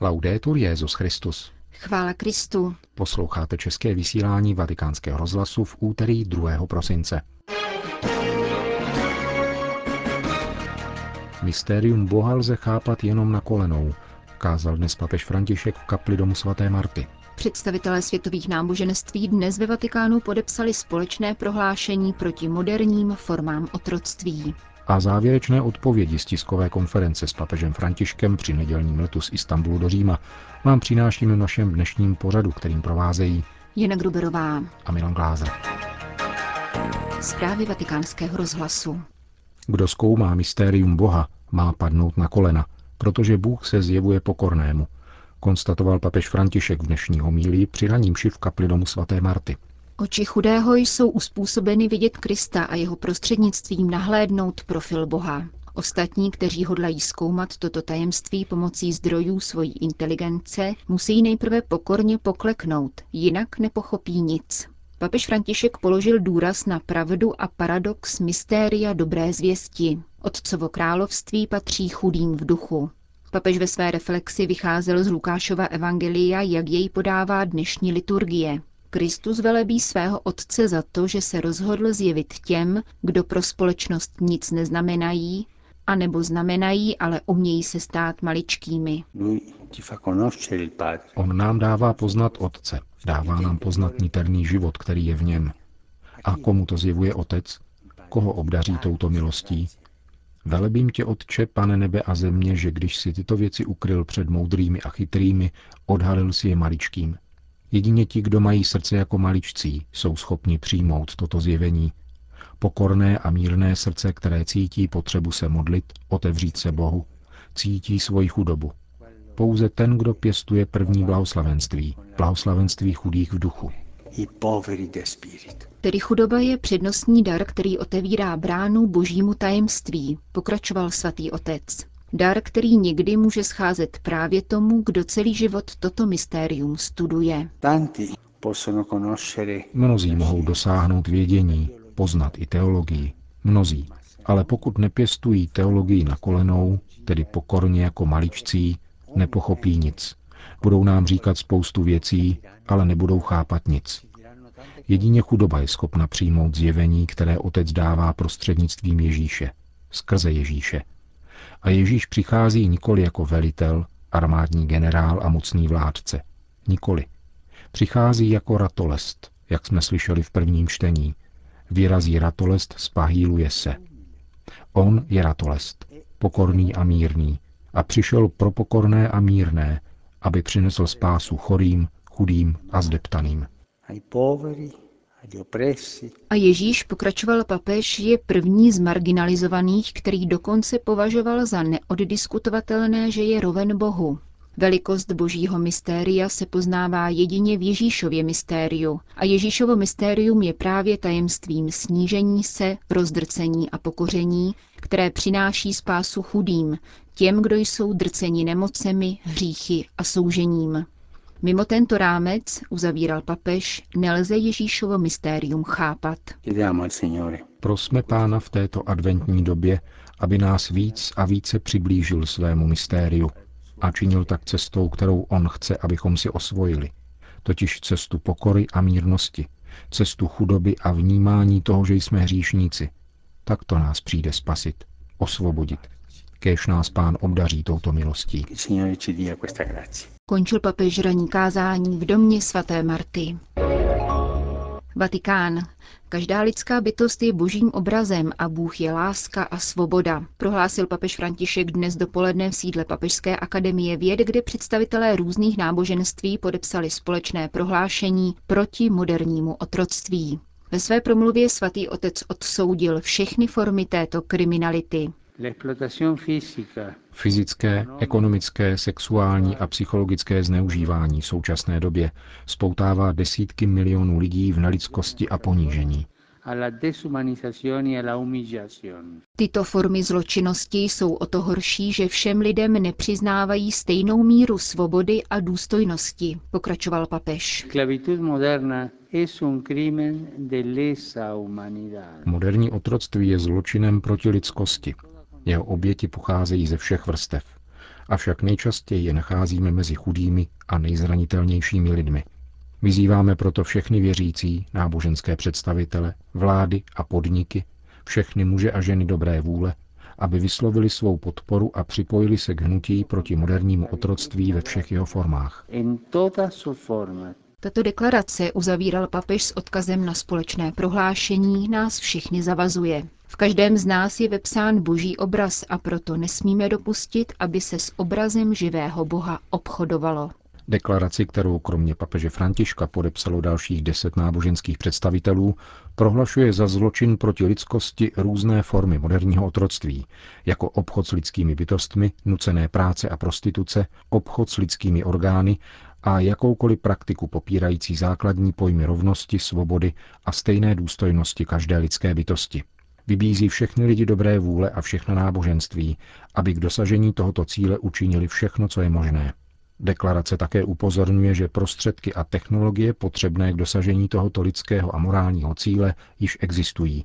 Laudetur Jezus Christus. Chvála Kristu. Posloucháte české vysílání Vatikánského rozhlasu v úterý 2. prosince. Mystérium Boha lze chápat jenom na kolenou, kázal dnes papež František v kapli domu svaté Marty. Představitelé světových náboženství dnes ve Vatikánu podepsali společné prohlášení proti moderním formám otroctví a závěrečné odpovědi z tiskové konference s papežem Františkem při nedělním letu z Istanbulu do Říma vám přinášíme v našem dnešním pořadu, kterým provázejí Jena Gruberová a Milan Glázer. Zprávy vatikánského rozhlasu. Kdo zkoumá mystérium Boha, má padnout na kolena, protože Bůh se zjevuje pokornému, konstatoval papež František v dnešní homílii při raním v kapli domu svaté Marty. Oči chudého jsou uspůsobeny vidět Krista a jeho prostřednictvím nahlédnout profil Boha. Ostatní, kteří hodlají zkoumat toto tajemství pomocí zdrojů svojí inteligence, musí nejprve pokorně pokleknout, jinak nepochopí nic. Papež František položil důraz na pravdu a paradox mystéria dobré zvěsti. Otcovo království patří chudým v duchu. Papež ve své reflexi vycházel z Lukášova evangelia, jak jej podává dnešní liturgie. Kristus velebí svého Otce za to, že se rozhodl zjevit těm, kdo pro společnost nic neznamenají, anebo znamenají, ale umějí se stát maličkými. On nám dává poznat Otce, dává nám poznat niterný život, který je v něm. A komu to zjevuje Otec? Koho obdaří touto milostí? Velebím tě, Otče, pane nebe a země, že když si tyto věci ukryl před moudrými a chytrými, odhalil si je maličkým. Jedině ti, kdo mají srdce jako maličcí, jsou schopni přijmout toto zjevení. Pokorné a mírné srdce, které cítí potřebu se modlit, otevřít se Bohu, cítí svoji chudobu. Pouze ten, kdo pěstuje první blahoslavenství, blahoslavenství chudých v duchu. Tedy chudoba je přednostní dar, který otevírá bránu božímu tajemství, pokračoval svatý otec. Dar, který někdy může scházet právě tomu, kdo celý život toto mystérium studuje. Mnozí mohou dosáhnout vědění, poznat i teologii. Mnozí. Ale pokud nepěstují teologii na kolenou, tedy pokorně jako maličcí, nepochopí nic. Budou nám říkat spoustu věcí, ale nebudou chápat nic. Jedině chudoba je schopna přijmout zjevení, které otec dává prostřednictvím Ježíše, skrze Ježíše. A Ježíš přichází nikoli jako velitel, armádní generál a mocný vládce. Nikoli. Přichází jako ratolest, jak jsme slyšeli v prvním čtení. Vyrazí ratolest, spahýluje se. On je ratolest, pokorný a mírný, a přišel pro pokorné a mírné, aby přinesl spásu chorým, chudým a zdeptaným. A Ježíš, pokračoval papež, je první z marginalizovaných, který dokonce považoval za neoddiskutovatelné, že je roven Bohu. Velikost božího mystéria se poznává jedině v Ježíšově mystériu a Ježíšovo mystérium je právě tajemstvím snížení se, rozdrcení a pokoření, které přináší spásu chudým, těm, kdo jsou drceni nemocemi, hříchy a soužením. Mimo tento rámec, uzavíral papež, nelze Ježíšovo mystérium chápat. Prosme pána v této adventní době, aby nás víc a více přiblížil svému mystériu a činil tak cestou, kterou on chce, abychom si osvojili, totiž cestu pokory a mírnosti, cestu chudoby a vnímání toho, že jsme hříšníci. Tak to nás přijde spasit, osvobodit. Kéž nás pán obdaří touto milostí. Končil papež raní kázání v domě svaté Marty. Vatikán. Každá lidská bytost je božím obrazem a Bůh je láska a svoboda, prohlásil papež František dnes dopoledne v sídle Papežské akademie věd, kde představitelé různých náboženství podepsali společné prohlášení proti modernímu otroctví. Ve své promluvě svatý otec odsoudil všechny formy této kriminality. Fyzické, ekonomické, sexuální a psychologické zneužívání v současné době spoutává desítky milionů lidí v nelidskosti a ponížení. Tyto formy zločinnosti jsou o to horší, že všem lidem nepřiznávají stejnou míru svobody a důstojnosti, pokračoval papež. Moderní otroctví je zločinem proti lidskosti. Jeho oběti pocházejí ze všech vrstev. avšak nejčastěji je nacházíme mezi chudými a nejzranitelnějšími lidmi. Vyzýváme proto všechny věřící, náboženské představitele, vlády a podniky, všechny muže a ženy dobré vůle, aby vyslovili svou podporu a připojili se k hnutí proti modernímu otroctví ve všech jeho formách. Tato deklarace uzavíral papež s odkazem na společné prohlášení nás všichni zavazuje. V každém z nás je vepsán boží obraz a proto nesmíme dopustit, aby se s obrazem živého Boha obchodovalo. Deklaraci, kterou kromě papeže Františka podepsalo dalších deset náboženských představitelů, prohlašuje za zločin proti lidskosti různé formy moderního otroctví, jako obchod s lidskými bytostmi, nucené práce a prostituce, obchod s lidskými orgány a jakoukoliv praktiku popírající základní pojmy rovnosti, svobody a stejné důstojnosti každé lidské bytosti. Vybízí všechny lidi dobré vůle a všechna náboženství, aby k dosažení tohoto cíle učinili všechno, co je možné. Deklarace také upozorňuje, že prostředky a technologie potřebné k dosažení tohoto lidského a morálního cíle již existují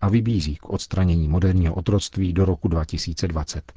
a vybízí k odstranění moderního otroctví do roku 2020.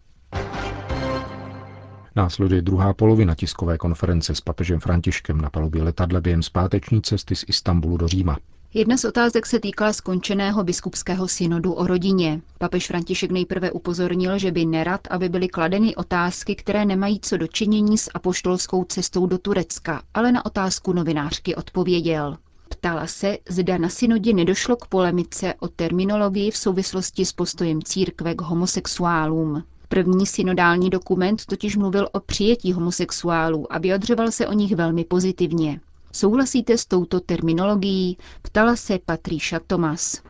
Následuje druhá polovina tiskové konference s papežem Františkem na palubě letadle během zpáteční cesty z Istanbulu do Říma. Jedna z otázek se týkala skončeného biskupského synodu o rodině. Papež František nejprve upozornil, že by nerad, aby byly kladeny otázky, které nemají co dočinění s apoštolskou cestou do Turecka, ale na otázku novinářky odpověděl. Ptala se, zda na synodě nedošlo k polemice o terminologii v souvislosti s postojem církve k homosexuálům. První synodální dokument totiž mluvil o přijetí homosexuálů a vyjadřoval se o nich velmi pozitivně. Souhlasíte s touto terminologií? Ptala se Patríša Tomas.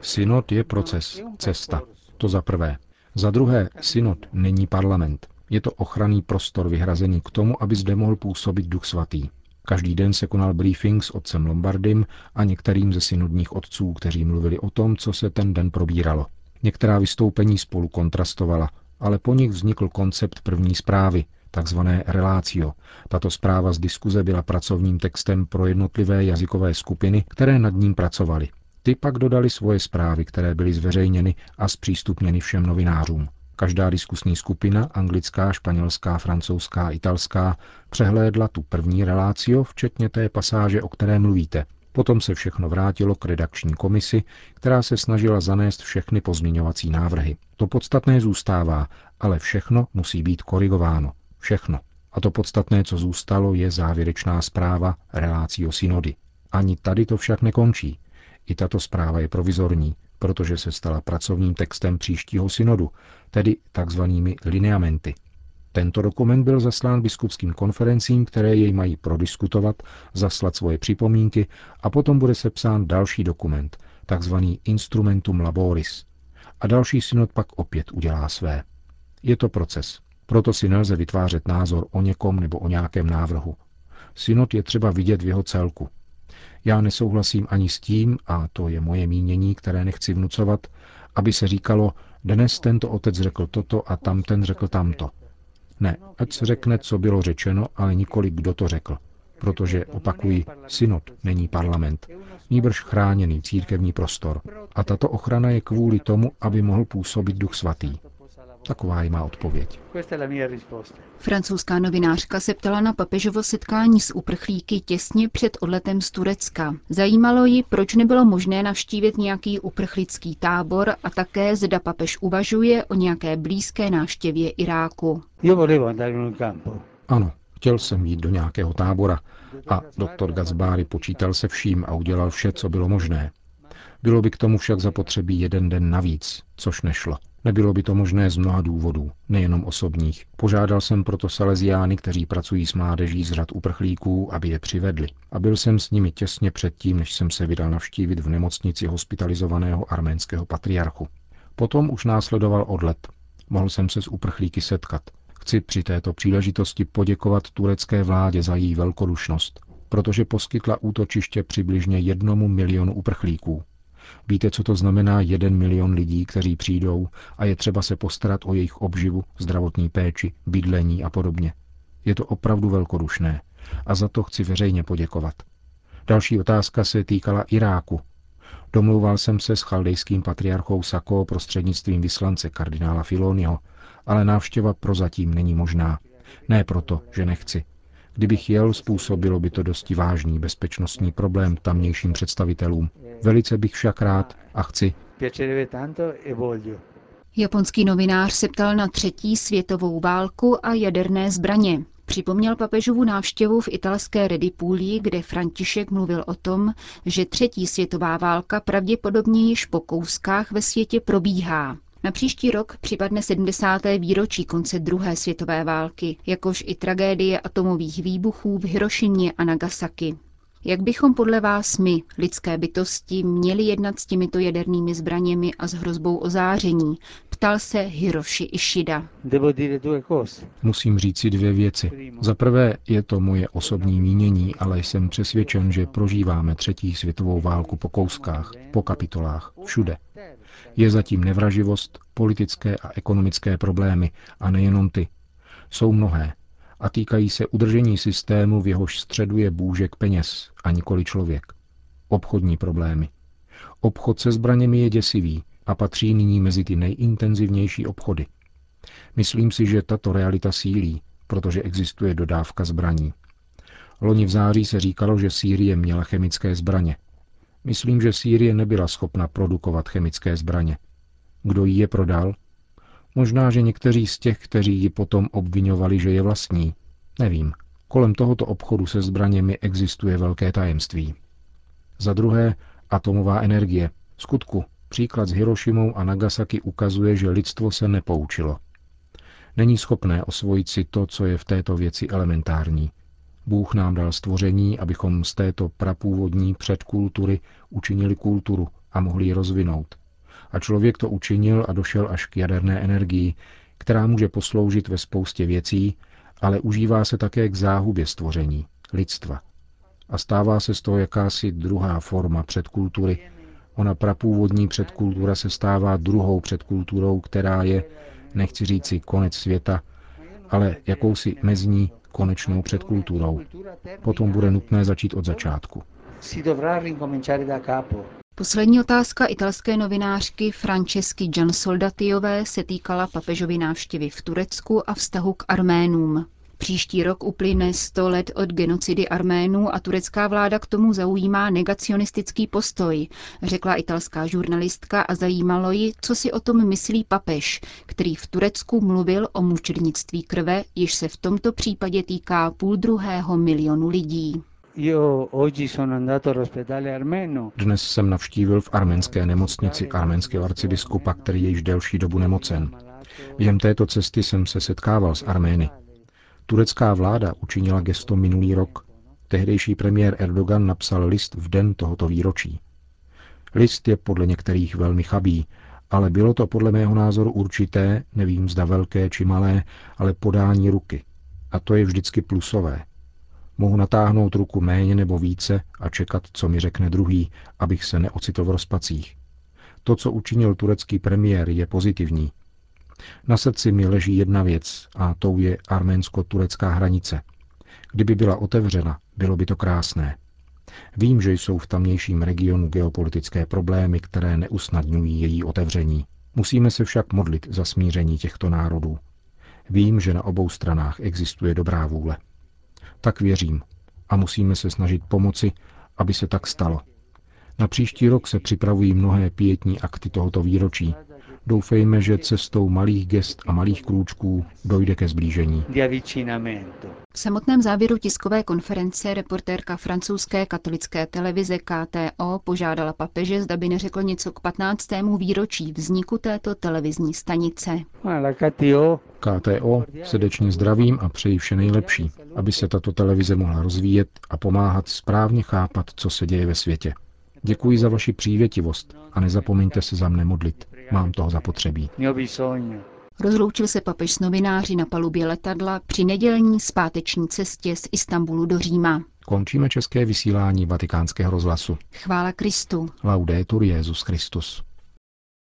Synod je proces, cesta. To za prvé. Za druhé, synod není parlament. Je to ochranný prostor vyhrazený k tomu, aby zde mohl působit Duch Svatý. Každý den se konal briefing s otcem Lombardym a některým ze synodních otců, kteří mluvili o tom, co se ten den probíralo. Některá vystoupení spolu kontrastovala, ale po nich vznikl koncept první zprávy, takzvané relácio. Tato zpráva z diskuze byla pracovním textem pro jednotlivé jazykové skupiny, které nad ním pracovaly. Ty pak dodali svoje zprávy, které byly zveřejněny a zpřístupněny všem novinářům. Každá diskusní skupina, anglická, španělská, francouzská, italská, přehlédla tu první relácio, včetně té pasáže, o které mluvíte. Potom se všechno vrátilo k redakční komisi, která se snažila zanést všechny pozměňovací návrhy. To podstatné zůstává, ale všechno musí být korigováno. Všechno. A to podstatné, co zůstalo, je závěrečná zpráva Relácio synody. Ani tady to však nekončí. I tato zpráva je provizorní, protože se stala pracovním textem příštího synodu, tedy takzvanými lineamenty. Tento dokument byl zaslán biskupským konferencím, které jej mají prodiskutovat, zaslat svoje připomínky a potom bude sepsán další dokument, takzvaný Instrumentum Laboris. A další synod pak opět udělá své. Je to proces. Proto si nelze vytvářet názor o někom nebo o nějakém návrhu. Synod je třeba vidět v jeho celku. Já nesouhlasím ani s tím, a to je moje mínění, které nechci vnucovat, aby se říkalo, dnes tento otec řekl toto a tamten řekl tamto. Ne, ať se řekne, co bylo řečeno, ale nikoli kdo to řekl. Protože, opakuji, synod není parlament, níbrž chráněný církevní prostor. A tato ochrana je kvůli tomu, aby mohl působit duch svatý. Taková je má odpověď. Francouzská novinářka se ptala na papežovo setkání s uprchlíky těsně před odletem z Turecka. Zajímalo ji, proč nebylo možné navštívit nějaký uprchlický tábor a také zda papež uvažuje o nějaké blízké návštěvě Iráku. Ano, chtěl jsem jít do nějakého tábora a doktor Gazbáry počítal se vším a udělal vše, co bylo možné. Bylo by k tomu však zapotřebí jeden den navíc, což nešlo. Nebylo by to možné z mnoha důvodů, nejenom osobních. Požádal jsem proto Salesiány, kteří pracují s mládeží z řad uprchlíků, aby je přivedli. A byl jsem s nimi těsně předtím, než jsem se vydal navštívit v nemocnici hospitalizovaného arménského patriarchu. Potom už následoval odlet. Mohl jsem se s uprchlíky setkat. Chci při této příležitosti poděkovat turecké vládě za její velkodušnost, protože poskytla útočiště přibližně jednomu milionu uprchlíků. Víte, co to znamená jeden milion lidí, kteří přijdou a je třeba se postarat o jejich obživu, zdravotní péči, bydlení a podobně. Je to opravdu velkodušné a za to chci veřejně poděkovat. Další otázka se týkala Iráku. Domlouval jsem se s chaldejským patriarchou Sako prostřednictvím vyslance kardinála Filoniho ale návštěva prozatím není možná. Ne proto, že nechci. Kdybych jel, způsobilo by to dosti vážný bezpečnostní problém tamnějším představitelům. Velice bych však rád a chci. Japonský novinář se ptal na třetí světovou válku a jaderné zbraně. Připomněl papežovu návštěvu v italské Redipulii, kde František mluvil o tom, že třetí světová válka pravděpodobně již po kouskách ve světě probíhá. Na příští rok připadne 70. výročí konce druhé světové války, jakož i tragédie atomových výbuchů v Hirošimě a Nagasaki. Jak bychom podle vás my, lidské bytosti, měli jednat s těmito jadernými zbraněmi a s hrozbou o záření? Ptal se Hiroshi Ishida. Musím říci dvě věci. Za prvé je to moje osobní mínění, ale jsem přesvědčen, že prožíváme třetí světovou válku po kouskách, po kapitolách, všude. Je zatím nevraživost, politické a ekonomické problémy a nejenom ty. Jsou mnohé a týkají se udržení systému, v jehož středu je bůžek peněz a nikoli člověk. Obchodní problémy. Obchod se zbraněmi je děsivý a patří nyní mezi ty nejintenzivnější obchody. Myslím si, že tato realita sílí, protože existuje dodávka zbraní. Loni v září se říkalo, že Sýrie měla chemické zbraně. Myslím, že Sýrie nebyla schopna produkovat chemické zbraně. Kdo ji je prodal? Možná, že někteří z těch, kteří ji potom obvinovali, že je vlastní. Nevím. Kolem tohoto obchodu se zbraněmi existuje velké tajemství. Za druhé, atomová energie. Skutku, příklad s Hirošimou a Nagasaki ukazuje, že lidstvo se nepoučilo. Není schopné osvojit si to, co je v této věci elementární. Bůh nám dal stvoření, abychom z této prapůvodní předkultury učinili kulturu a mohli ji rozvinout. A člověk to učinil a došel až k jaderné energii, která může posloužit ve spoustě věcí, ale užívá se také k záhubě stvoření, lidstva. A stává se z toho jakási druhá forma předkultury. Ona prapůvodní předkultura se stává druhou předkulturou, která je, nechci říci konec světa, ale jakousi mezní konečnou předkulturou. Potom bude nutné začít od začátku. Poslední otázka italské novinářky Francesky Giansoldatiové se týkala papežovy návštěvy v Turecku a vztahu k Arménům. Příští rok uplyne 100 let od genocidy Arménů a turecká vláda k tomu zaujímá negacionistický postoj, řekla italská žurnalistka a zajímalo ji, co si o tom myslí papež, který v Turecku mluvil o mučednictví krve, již se v tomto případě týká půl druhého milionu lidí. Dnes jsem navštívil v arménské nemocnici arménského arcibiskupa, který je již delší dobu nemocen. Během této cesty jsem se setkával s Armény. Turecká vláda učinila gesto minulý rok. Tehdejší premiér Erdogan napsal list v den tohoto výročí. List je podle některých velmi chabý, ale bylo to podle mého názoru určité, nevím zda velké či malé, ale podání ruky. A to je vždycky plusové. Mohu natáhnout ruku méně nebo více a čekat, co mi řekne druhý, abych se neocitl v rozpacích. To, co učinil turecký premiér, je pozitivní. Na srdci mi leží jedna věc a tou je arménsko-turecká hranice. Kdyby byla otevřena, bylo by to krásné. Vím, že jsou v tamnějším regionu geopolitické problémy, které neusnadňují její otevření. Musíme se však modlit za smíření těchto národů. Vím, že na obou stranách existuje dobrá vůle. Tak věřím a musíme se snažit pomoci, aby se tak stalo. Na příští rok se připravují mnohé pětní akty tohoto výročí, Doufejme, že cestou malých gest a malých krůčků dojde ke zblížení. V samotném závěru tiskové konference reportérka francouzské katolické televize KTO požádala papeže, zda by neřekl něco k 15. výročí vzniku této televizní stanice. KTO srdečně zdravím a přeji vše nejlepší, aby se tato televize mohla rozvíjet a pomáhat správně chápat, co se děje ve světě. Děkuji za vaši přívětivost a nezapomeňte se za mne modlit. Mám toho zapotřebí. Rozloučil se papež s novináři na palubě letadla při nedělní zpáteční cestě z Istanbulu do Říma. Končíme české vysílání vatikánského rozhlasu. Chvála Kristu. Laudetur Jezus Christus.